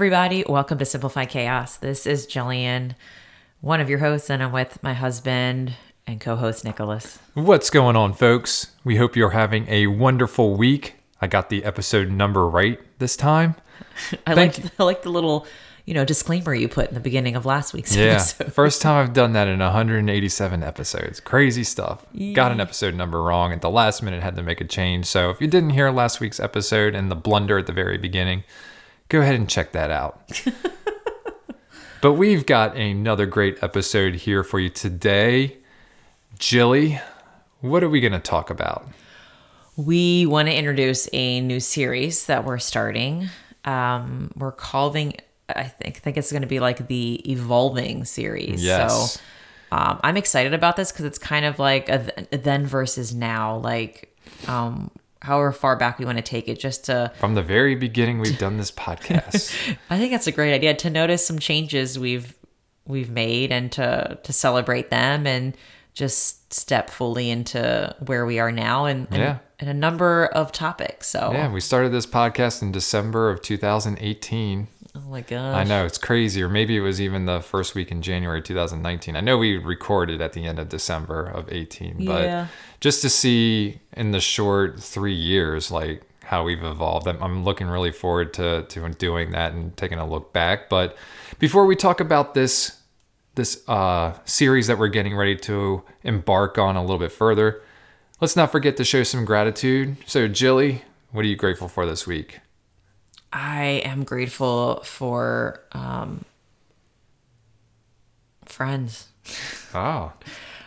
Everybody. Welcome to Simplify Chaos. This is Jillian, one of your hosts, and I'm with my husband and co host Nicholas. What's going on, folks? We hope you're having a wonderful week. I got the episode number right this time. I like, I like the little, you know, disclaimer you put in the beginning of last week's Yeah, episode. first time I've done that in 187 episodes. Crazy stuff. Got an episode number wrong at the last minute, had to make a change. So if you didn't hear last week's episode and the blunder at the very beginning, go ahead and check that out. but we've got another great episode here for you today. Jilly, what are we going to talk about? We want to introduce a new series that we're starting. Um, we're calling, I think, I think it's going to be like the Evolving series. Yes. So um, I'm excited about this because it's kind of like a, th- then versus now, like um, however far back we want to take it, just to. From the very beginning, we've done this podcast. I think that's a great idea to notice some changes we've we've made and to to celebrate them and just step fully into where we are now and, and, Yeah. and a number of topics. So yeah, we started this podcast in December of 2018. oh my gosh. I know it's crazy, or maybe it was even the first week in January 2019. I know we recorded at the end of December of 18, but Yeah. just to see in the short three years, like how we've evolved, I'm, I'm looking really forward to to doing that and taking a look back. But before we talk about this this uh, series that we're getting ready to embark on a little bit further, let's not forget to show some gratitude. So, Jilly, what are you grateful for this week? I am grateful for um, friends. Oh,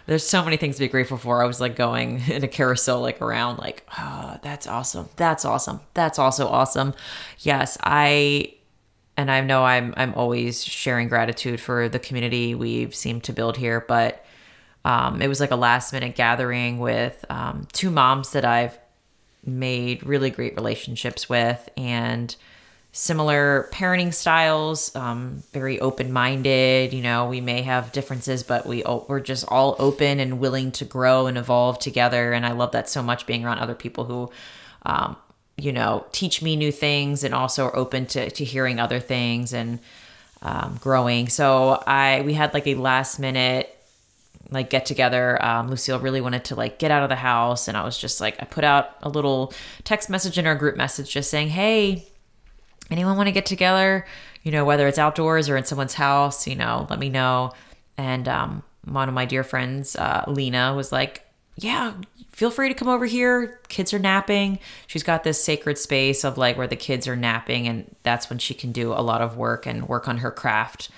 There's so many things to be grateful for. I was like going in a carousel, like around, like, oh, that's awesome. That's awesome. That's also awesome. Yes, I, and I know I'm, I'm always sharing gratitude for the community we've seemed to build here, but um, it was like a last minute gathering with um, two moms that I've made really great relationships with and similar parenting styles um, very open-minded you know we may have differences but we we're just all open and willing to grow and evolve together. And i love that so much being around other people who um, you know teach me new things and also are open to, to hearing other things and um, growing so i we had like a last minute like get together. Um, Lucille really wanted to like get out of the house, and I was just like, I put out a little text message in our group message just saying, "Hey, anyone want to get together? You know, whether it's outdoors or in someone's house, you know, let me know." And um, one of my dear friends, uh, Lena, was like, "Yeah, feel free to come over here. Kids are napping. She's got this sacred space of like where the kids are napping, and that's when she can do a lot of work and work on her craft."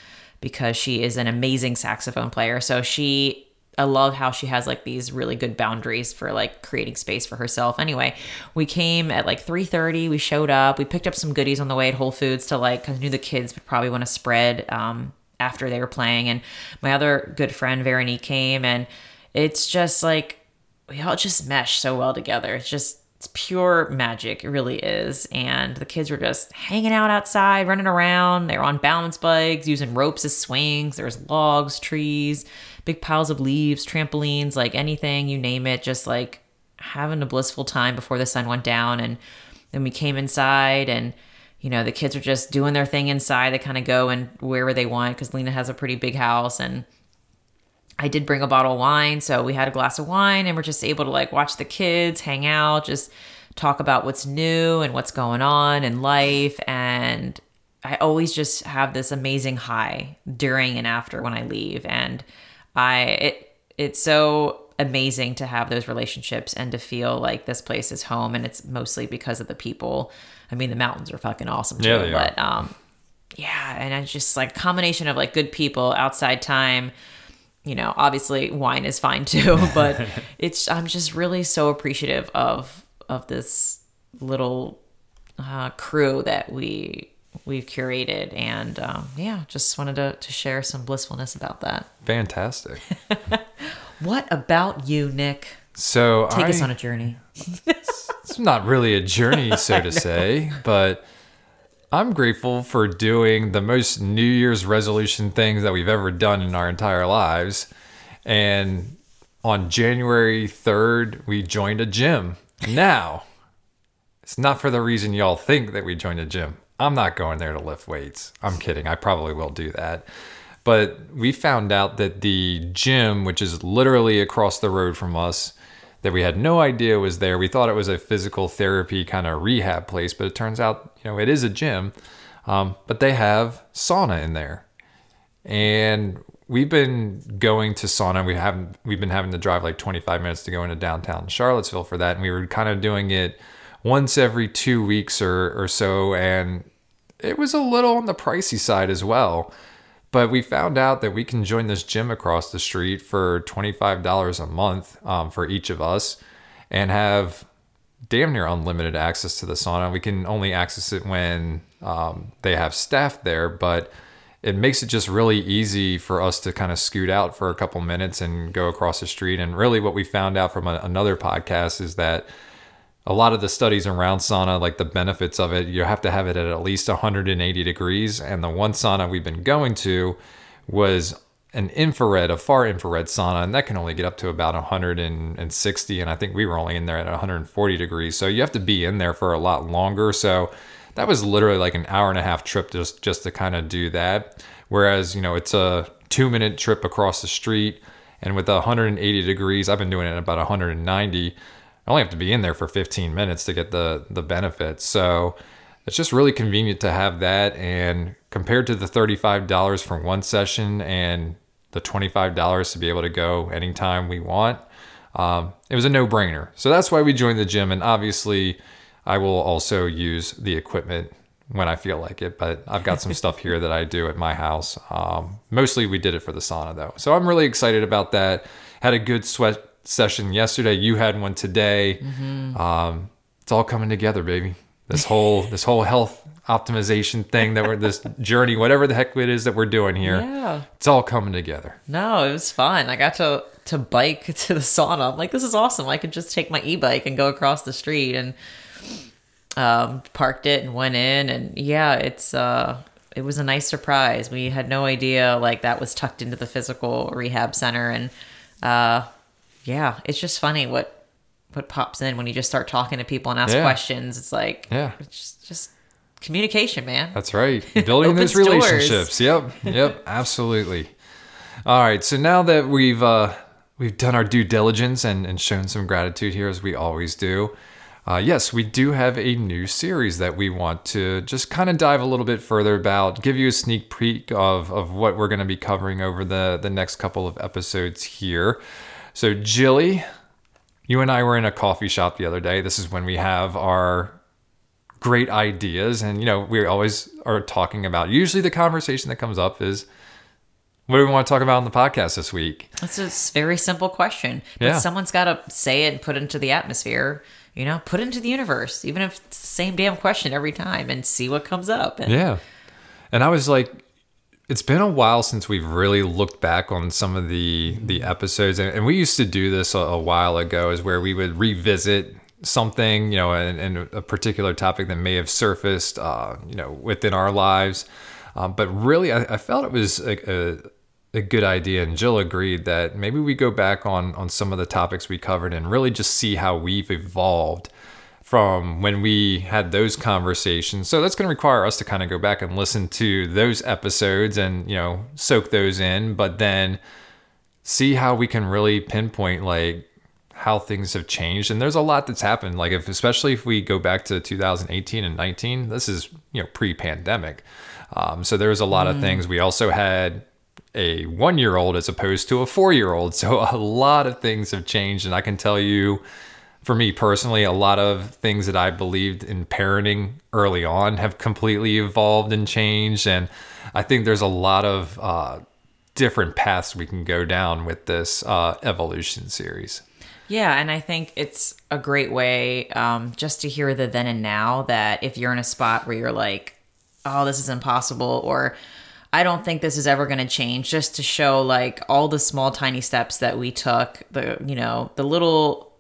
because she is an amazing saxophone player. So she I love how she has like these really good boundaries for like creating space for herself. Anyway, we came at like 3:30, we showed up, we picked up some goodies on the way at Whole Foods to like cuz I knew the kids would probably want to spread um after they were playing and my other good friend Veronique came and it's just like we all just mesh so well together. It's just it's pure magic. It really is. And the kids were just hanging out outside, running around. They were on balance bikes, using ropes as swings. There was logs, trees, big piles of leaves, trampolines, like anything, you name it, just like having a blissful time before the sun went down. And then we came inside and you know, the kids are just doing their thing inside. They kind of go and wherever they want because Lena has a pretty big house and I did bring a bottle of wine, so we had a glass of wine and we're just able to like watch the kids, hang out, just talk about what's new and what's going on in life. And I always just have this amazing high during and after when I leave. And I it it's so amazing to have those relationships and to feel like this place is home and it's mostly because of the people. I mean the mountains are fucking awesome too, Yeah, but um yeah, and it's just like combination of like good people, outside time, you know, obviously wine is fine too, but it's I'm just really so appreciative of of this little uh, crew that we we've curated, and um, yeah, just wanted to to share some blissfulness about that. Fantastic. What about you, Nick? So Take I, us on a journey. it's not really a journey, so to say, but I'm grateful for doing the most New Year's resolution things that we've ever done in our entire lives. And on January 3rd, we joined a gym. Now, it's not for the reason y'all think that we joined a gym. I'm not going there to lift weights. I'm kidding. I probably will do that. But we found out that the gym, which is literally across the road from us, that we had no idea was there. We thought it was a physical therapy kind of rehab place, but it turns out, you know, it is a gym. Um, but they have sauna in there, and we've been going to sauna. We haven't. We've been having to drive like 25 minutes to go into downtown Charlottesville for that, and we were kind of doing it once every two weeks or or so, and it was a little on the pricey side as well. But we found out that we can join this gym across the street for $25 a month um, for each of us and have damn near unlimited access to the sauna. We can only access it when um, they have staff there, but it makes it just really easy for us to kind of scoot out for a couple minutes and go across the street. And really, what we found out from a, another podcast is that a lot of the studies around sauna, like the benefits of it, you have to have it at at least 180 degrees. And the one sauna we've been going to was an infrared, a far infrared sauna, and that can only get up to about 160. And I think we were only in there at 140 degrees. So you have to be in there for a lot longer. So that was literally like an hour and a half trip just, just to kind of do that. Whereas, you know, it's a two minute trip across the street. And with 180 degrees, I've been doing it at about 190. I only have to be in there for 15 minutes to get the the benefits. So it's just really convenient to have that. And compared to the $35 for one session and the $25 to be able to go anytime we want, um, it was a no brainer. So that's why we joined the gym. And obviously, I will also use the equipment when I feel like it. But I've got some stuff here that I do at my house. Um, mostly we did it for the sauna though. So I'm really excited about that. Had a good sweat session yesterday. You had one today. Um, it's all coming together, baby. This whole this whole health optimization thing that we're this journey, whatever the heck it is that we're doing here, Yeah. it's all coming together. No, it was fun. I got to to bike to the sauna. I'm like, this is awesome. I could just take my e-bike and go across the street and um, parked it and went in. And yeah, it's uh, it was a nice surprise. We had no idea like that was tucked into the physical rehab center. And uh, yeah, it's just funny what what pops in when you just start talking to people and ask Yeah. questions. It's like Yeah. it's just, just communication, man. That's right. Building those doors. relationships. Yep. Yep. absolutely. All right. So now that we've uh, we've done our due diligence and, and shown some gratitude here as we always do. Uh, yes, we do have a new series that we want to just kind of dive a little bit further about, give you a sneak peek of, of what we're going to be covering over the, the next couple of episodes here. So, Jilly, you and I were in a coffee shop the other day. This is when we have our great ideas and you know we always are talking about usually the conversation that comes up is what do we want to talk about on the podcast this week It's a very simple question, but Yeah. someone's got to say it and put it into the atmosphere. You know, put it into the universe, even if it's the same damn question every time, and see what comes up. And yeah and i was like it's been a while since we've really looked back on some of the the episodes and, and we used to do this a, a while ago is where we would revisit something you know and, and a particular topic that may have surfaced uh, you know within our lives. Um, but really I, I felt it was a, a, a good idea and jill agreed that maybe we go back on on some of the topics we covered and really just see how we've evolved from when we had those conversations. So that's going to require us to kind of go back and listen to those episodes and, you know, soak those in, but then see how we can really pinpoint like how things have changed. And there's a lot that's happened. Like if especially if we go back to 2018 and 19, this is, you know, pre-pandemic. Um, so there was a lot of things. We also had a one year old as opposed to a four year old. So a lot of things have changed. And I can tell you, for me personally, a lot of things that I believed in parenting early on have completely evolved and changed. And I think there's a lot of uh, different paths we can go down with this uh, evolution series. Yeah, and I think it's a great way um, just to hear the then and now that if you're in a spot where you're like, oh, this is impossible, or I don't think this is ever going to change, just to show like all the small, tiny steps that we took, the, you know, the little,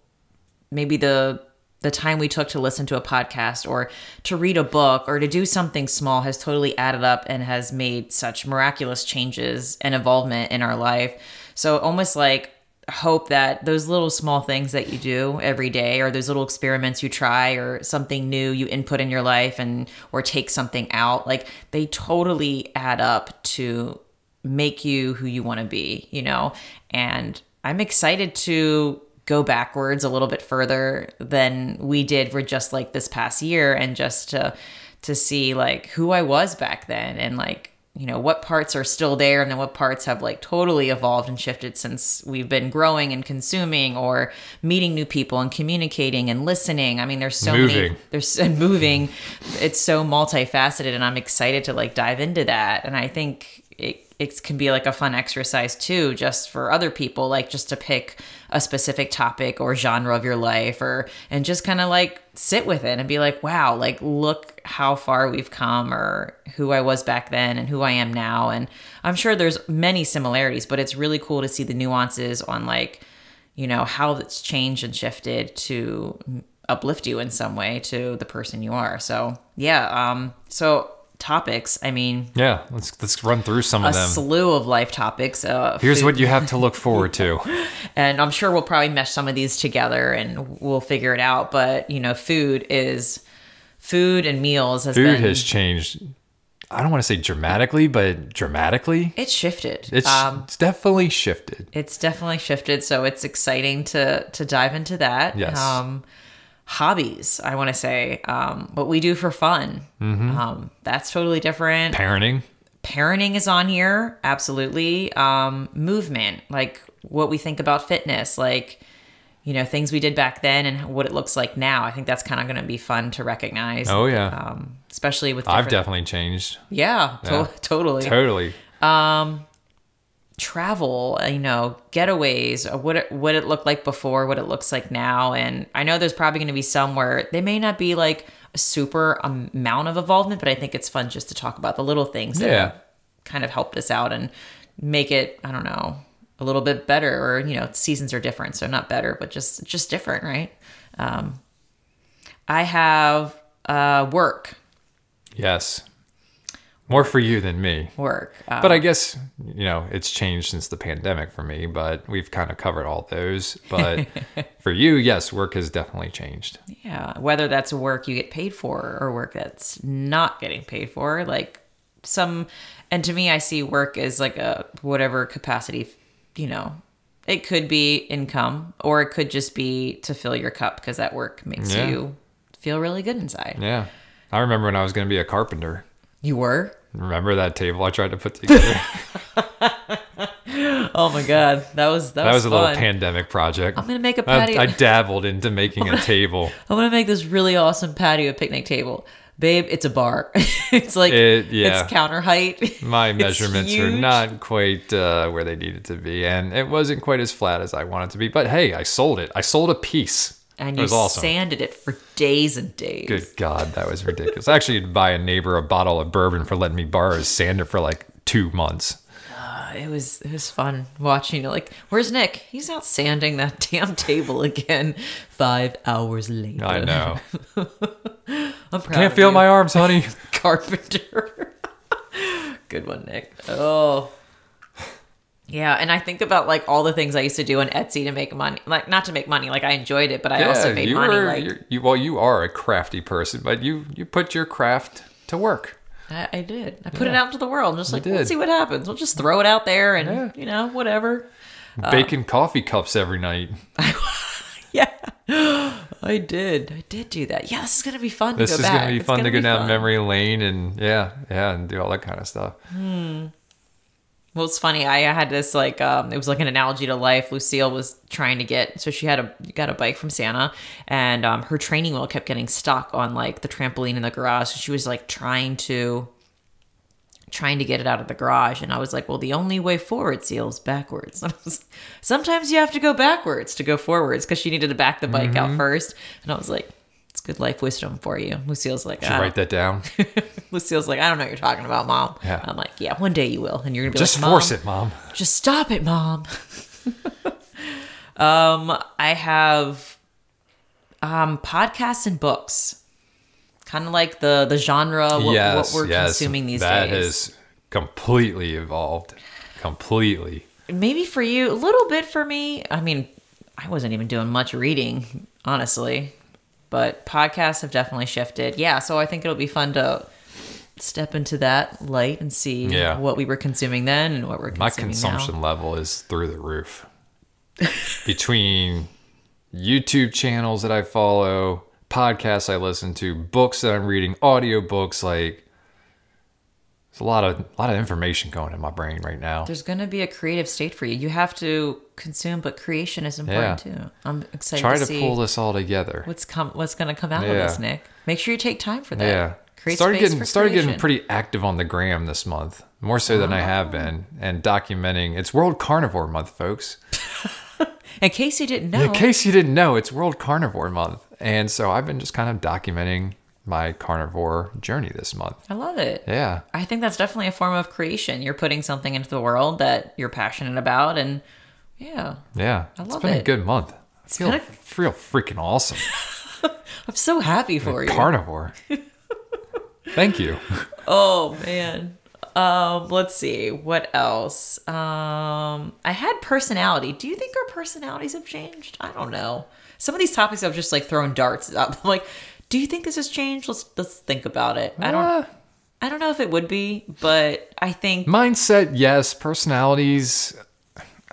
maybe the, the time we took to listen to a podcast or to read a book or to do something small has totally added up and has made such miraculous changes and involvement in our life. So almost like hope that those little small things that you do every day or those little experiments you try or something new you input in your life and or take something out like they totally add up to make you who you want to be you know and i'm excited to go backwards a little bit further than we did for just like this past year and just to to see like who i was back then and like you know what parts are still there and then what parts have like totally evolved and shifted since we've been growing and consuming or meeting new people and communicating and listening. I mean there's so Moving. many there's and moving. It's so multifaceted and i'm excited to like dive into that. And i think it, it can be like a fun exercise too just for other people like just to pick a specific topic or genre of your life or and just kind of like sit with it and be like wow like look how far we've come or who i was back then and who i am now. And i'm sure there's many similarities but it's really cool to see the nuances on like you know how it's changed and shifted to uplift you in some way to the person you are. So yeah um so topics i mean Yeah, let's let's run through some of them. A slew of life topics uh Here's food- what you have to look forward to. and i'm sure we'll probably mesh some of these together and we'll figure it out but you know food is food and meals has Food been has changed. I don't want to say dramatically, but dramatically. it's shifted It's, um it's definitely shifted. it's definitely shifted so it's exciting to to dive into that Yes. um hobbies i want to say um what we do for fun Mm-hmm. um that's totally different Parenting. parenting is on here absolutely um movement like what we think about fitness like you know things we did back then and what it looks like now i think that's kind of going to be fun to recognize Oh yeah, um especially with I've definitely changed. yeah, to- Yeah. totally Totally. Travel, uh, you know, getaways, uh, what it, what it looked like before, what it looks like now. And I know there's probably going to be some where they may not be like a super amount of involvement, but I think it's fun just to talk about the little things that Yeah. kind of helped us out and make it, I don't know, a little bit better or, you know, seasons are different. So not better, but just, just different. Right. Um, I have, uh, work, Yes. More for you than me. work. Uh, But I guess, you know, it's changed since the pandemic for me, but we've kind of covered all those. But for you, yes, work has definitely changed. Yeah, whether that's work you get paid for or work that's not getting paid for, like some, and to me, I see work as like a whatever capacity, you know, it could be income or it could just be to fill your cup because that work makes Yeah. you feel really good inside. Yeah. I remember when I was going to be a carpenter. You were? Remember that table I tried to put together? Oh my god, that was that, that was, was a little pandemic project. I'm gonna make a patio. I dabbled into making a table. I'm gonna make this really awesome patio picnic table. Babe, it's a bar. it's like It- yeah. it's counter height. My measurements are not quite uh, where they needed to be, and it wasn't quite as flat as I wanted to be. But hey, I sold it. I sold a piece. And you awesome. sanded it for days and days. Good God, that was ridiculous. I actually had to buy a neighbor a bottle of bourbon for letting me borrow his sander for like two months. Uh, it was it was fun watching it. Like, where's Nick? He's out sanding that damn table again. Five hours later. I know. I'm proud. Can't feel you, my arms, honey. carpenter. Good one, Nick. Oh. Yeah, and I think about like all the things I used to do on Etsy to make money. Like not to make money, like I enjoyed it, but I also made you money. were. like you're, well, you are a crafty person, but you you put your craft to work. I, I did. I put it out into the world. I'm Just like let's see what happens. We'll just throw it out there, and Yeah. you know whatever. Uh, Baking coffee cups every night. Yeah, I did. I did do that. Yeah, this is gonna be fun. This to go is back. gonna be It's fun to gonna go down fun. memory lane and yeah, yeah, and do all that kind of stuff. Well, it's funny. I had this like um, it was like an analogy to life. Lucille was trying to get so she had a got a bike from Santa, and um, her training wheel kept getting stuck on like the trampoline in the garage. So she was like trying to trying to get it out of the garage, and I was like, "Well, the only way forward, Seal, is backwards." Was- Sometimes you have to go backwards to go forwards because she needed to back the bike out first, and I was like. Good life wisdom for you. Lucille's like, Should write that down. Lucille's like, I don't know what you're talking about, mom. Yeah. I'm like, yeah, one day you will, and you're gonna be Just like, force it, mom. Just stop it, mom. um, I have um podcasts and books, kind of like the the genre what, yes, what we're yes. consuming these that days. has completely evolved. Completely. Maybe for you, a little bit for me. I mean, I wasn't even doing much reading, honestly, but podcasts have definitely shifted. Yeah, so I think it'll be fun to step into that light and see Yeah. what we were consuming then and what we're consuming My now. consumption level is through the roof. Between YouTube channels that I follow, podcasts I listen to, books that I'm reading, audiobooks, like there's a lot of a lot of information going in my brain right now. There's going to be a creative state for you. You have to consume, but creation is important too. I'm excited Try to, to pull this all together. what's come what's going to come out of this, Nick. Make sure you take time for that. Yeah. Create started getting started getting pretty active on the gram this month, more so than I have Oh. been, and documenting. It's World Carnivore Month, folks. In case you didn't know, In case you didn't know, it's World Carnivore Month, and so I've been just kind of documenting my carnivore journey this month. I love it. Yeah, I think that's definitely a form of creation. You're putting something into the world that you're passionate about, and yeah, yeah. I it's love been a good month. I feel, been a- feel freaking awesome. I'm so happy for you. Carnivore. Thank you. Oh man. Um, let's see what else. Um, I had personality. Do you think our personalities have changed? I don't know. Some of these topics I've just like thrown darts up. I'm like, do you think this has changed? Let's let's think about it. I don't. Uh, I don't know if it would be, but I think mindset, yes. Personalities.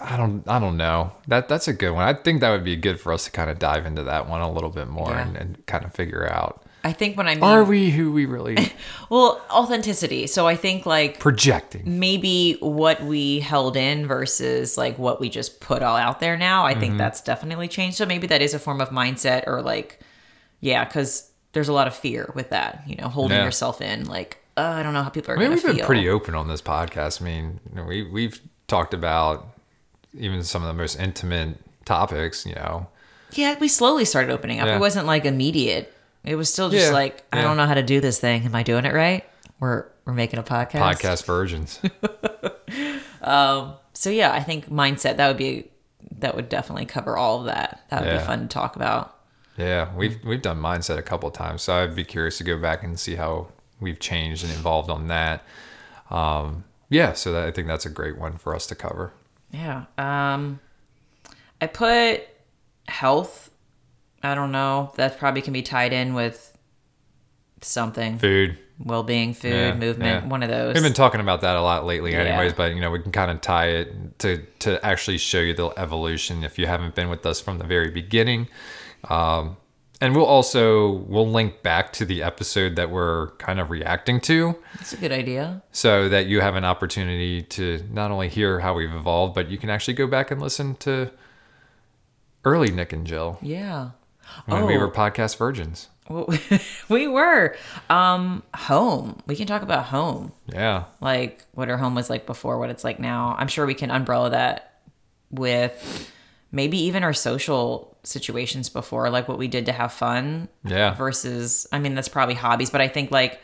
I don't. I don't know. That that's a good one. I think that would be good for us to kind of dive into that one a little bit more Yeah. and, and kind of figure out. I think when I mean Are we who we really well authenticity. So I think like projecting? maybe what we held in versus like what we just put all out there now i Mm-hmm. think that's definitely changed so maybe that is a form of mindset or like yeah because there's a lot of fear with that you know holding Yeah. yourself in like uh, i don't know how people are I mean, we've feel been pretty open on this podcast. I mean, you know, we we've talked about even some of the most intimate topics. You know, yeah we slowly started opening up Yeah. it wasn't like immediate it was still just Yeah, like i don't know how to do this thing am i doing it right we're we're making a podcast podcast versions. so yeah i think mindset that would be that would definitely cover all of that that would be fun to talk about yeah, we've we've done mindset a couple of times, so I'd be curious to go back and see how we've changed and evolved on that. Um, yeah, so that, I think that's a great one for us to cover. Yeah. Um I put health. I don't know. That probably can be tied in with something. Food. Well-being, food, Yeah, movement, yeah. one of those. We've been talking about that a lot lately, Yeah. anyways. But you know, we can kind of tie it to to actually show you the evolution if you haven't been with us from the very beginning. Um, and we'll also we'll link back to the episode that we're kind of reacting to, That's a good idea. so that you have an opportunity to not only hear how we've evolved, but you can actually go back and listen to early Nick and Jill Yeah. when we Oh. were podcast virgins. Well, we were um home. We can talk about home. Yeah, Like what our home was like before, what it's like now. I'm sure we can umbrella that with maybe even our social situations before, like what we did to have fun yeah. versus I mean that's probably hobbies, but I think like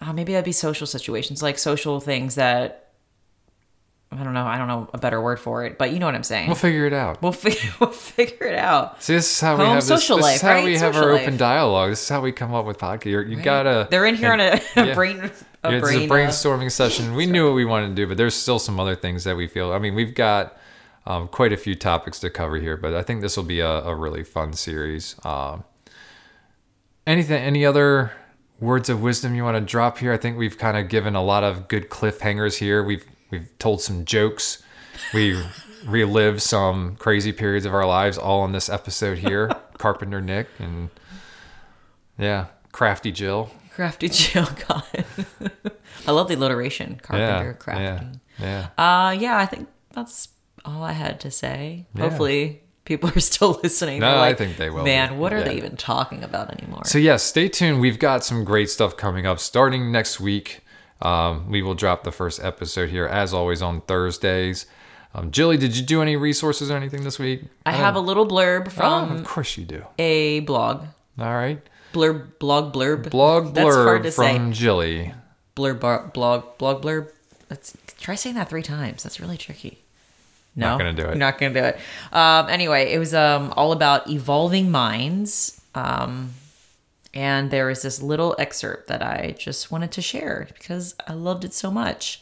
uh, maybe that'd be social situations, like social things that I don't know. I don't know a better word for it, but you know what I'm saying. We'll figure it out. We'll figure we'll figure it out. See, this is how we Home have this, social this life, is how right? we have Social our life. open dialogue. This is how we come up with podcast. You're, you gotta. They're in here on a, yeah. brain a Yeah, brain it's a uh, brainstorming session. We knew what we wanted to do, but there's still some other things that we feel. I mean, we've got um, quite a few topics to cover here, but I think this will be a, a really fun series. Um, anything? Any other words of wisdom you want to drop here? I think we've kind of given a lot of good cliffhangers here. We've we've told some jokes. We relived some crazy periods of our lives all in this episode here. Carpenter Nick and yeah, Crafty Jill. crafty Jill God. I love the alliteration. Carpenter, yeah, crafty. yeah, yeah. Uh yeah, I think that's all I had to say. Yeah. Hopefully people are still listening. No, They're I think they will Man, what are Yeah. they even talking about anymore? So yeah, stay tuned. We've got some great stuff coming up starting next week. Um, we will drop the first episode here as always on Thursdays. Um, Jilly, did you do any resources or anything this week? I have a little blurb Oh, from of course you do. a blog. All right. Blurb, blog, blurb. Blog blurb That's hard to from say. Jilly. Blurb, blog, blog, blurb. Let's try saying that three times. That's really tricky. No, Not gonna do it. Not gonna do it. Um, anyway, it was um, all about evolving minds. Um, and there is this little excerpt that I just wanted to share because I loved it so much.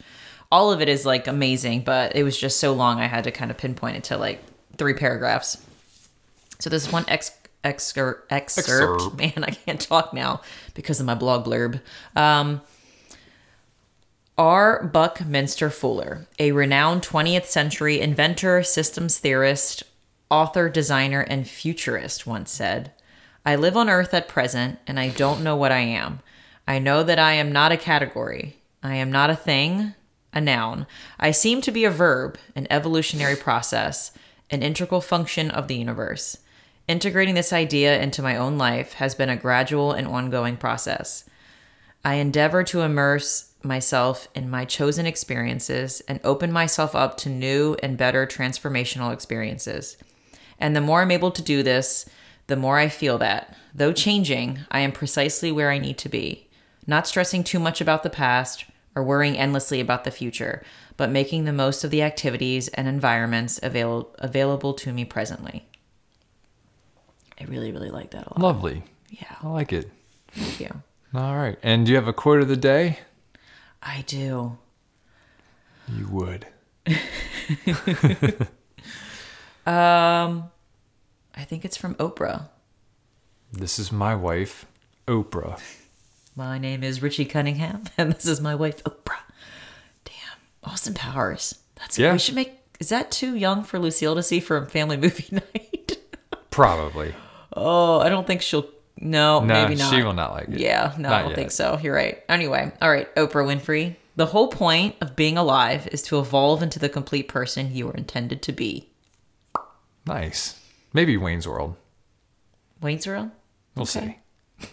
All of it is like amazing, but it was just so long I had to kind of pinpoint it to like three paragraphs. So this one ex- excer- excerpt, Excerpt. man, I can't talk now because of my blog blurb. Um, R. Buckminster Fuller, a renowned 20th century inventor, systems theorist, author, designer, and futurist, once said, I live on Earth at present, and I don't know what I am. I know that I am not a category. I am not a thing, a noun. I seem to be a verb, an evolutionary process, an integral function of the universe. Integrating this idea into my own life has been a gradual and ongoing process. I endeavor to immerse myself in my chosen experiences and open myself up to new and better transformational experiences. And the more I'm able to do this, the more I feel that, though changing, I am precisely where I need to be, not stressing too much about the past or worrying endlessly about the future, but making the most of the activities and environments avail- available to me presently. I really, really like that a lot. Lovely. Yeah, I like it. thank you. All right. And do you have a quote of the day? I do. You would. um, I think it's from Oprah. This is my wife, Oprah. My name is Richie Cunningham, and this is my wife, Oprah. Damn, Austin Powers. That's Yeah. We should make. Is that too young for Lucille to see from Family Movie Night? Probably. oh, I don't think she'll. No, No, maybe not. she will not like it. Yeah, no, Not I don't yet. think so. You're right. Anyway, all right, Oprah Winfrey. The whole point of being alive is to evolve into the complete person you were intended to be. Nice. Maybe Wayne's World. Wayne's World? We'll Okay. see.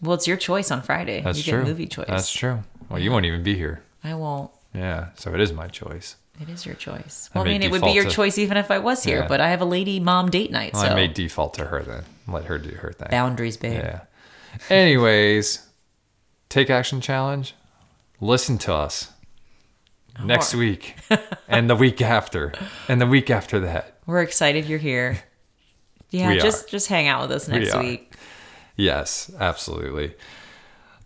Well, it's your choice on Friday. That's you true. get movie choice. That's true. Well, you won't even be here. I won't. Yeah, so it is my choice. It is your choice. I Well, I, may mean, it would be your to- choice even if I was here, Yeah. but I have a lady mom date night, Well, so I may default to her then. Let her do her thing. boundaries, babe. Yeah. Anyways, take action challenge. Listen to us next week and the week after and the week after that. We're excited you're here. Yeah, We just just hang out with us next are. week. Yes, absolutely.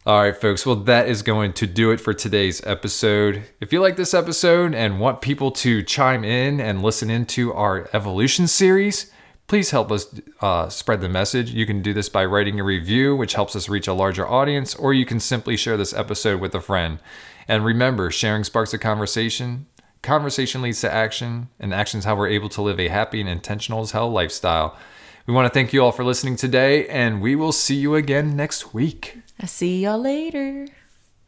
All right, folks. Well, that is going to do it for today's episode. If you like this episode and want people to chime in and listen into our evolution series, please help us uh, spread the message. You can do this by writing a review, which helps us reach a larger audience, or you can simply share this episode with a friend. And remember, sharing sparks a conversation. Conversation leads to action, and action is how we're able to live a happy and intentional as hell lifestyle. We want to thank you all for listening today, and we will see you again next week. I see y'all later.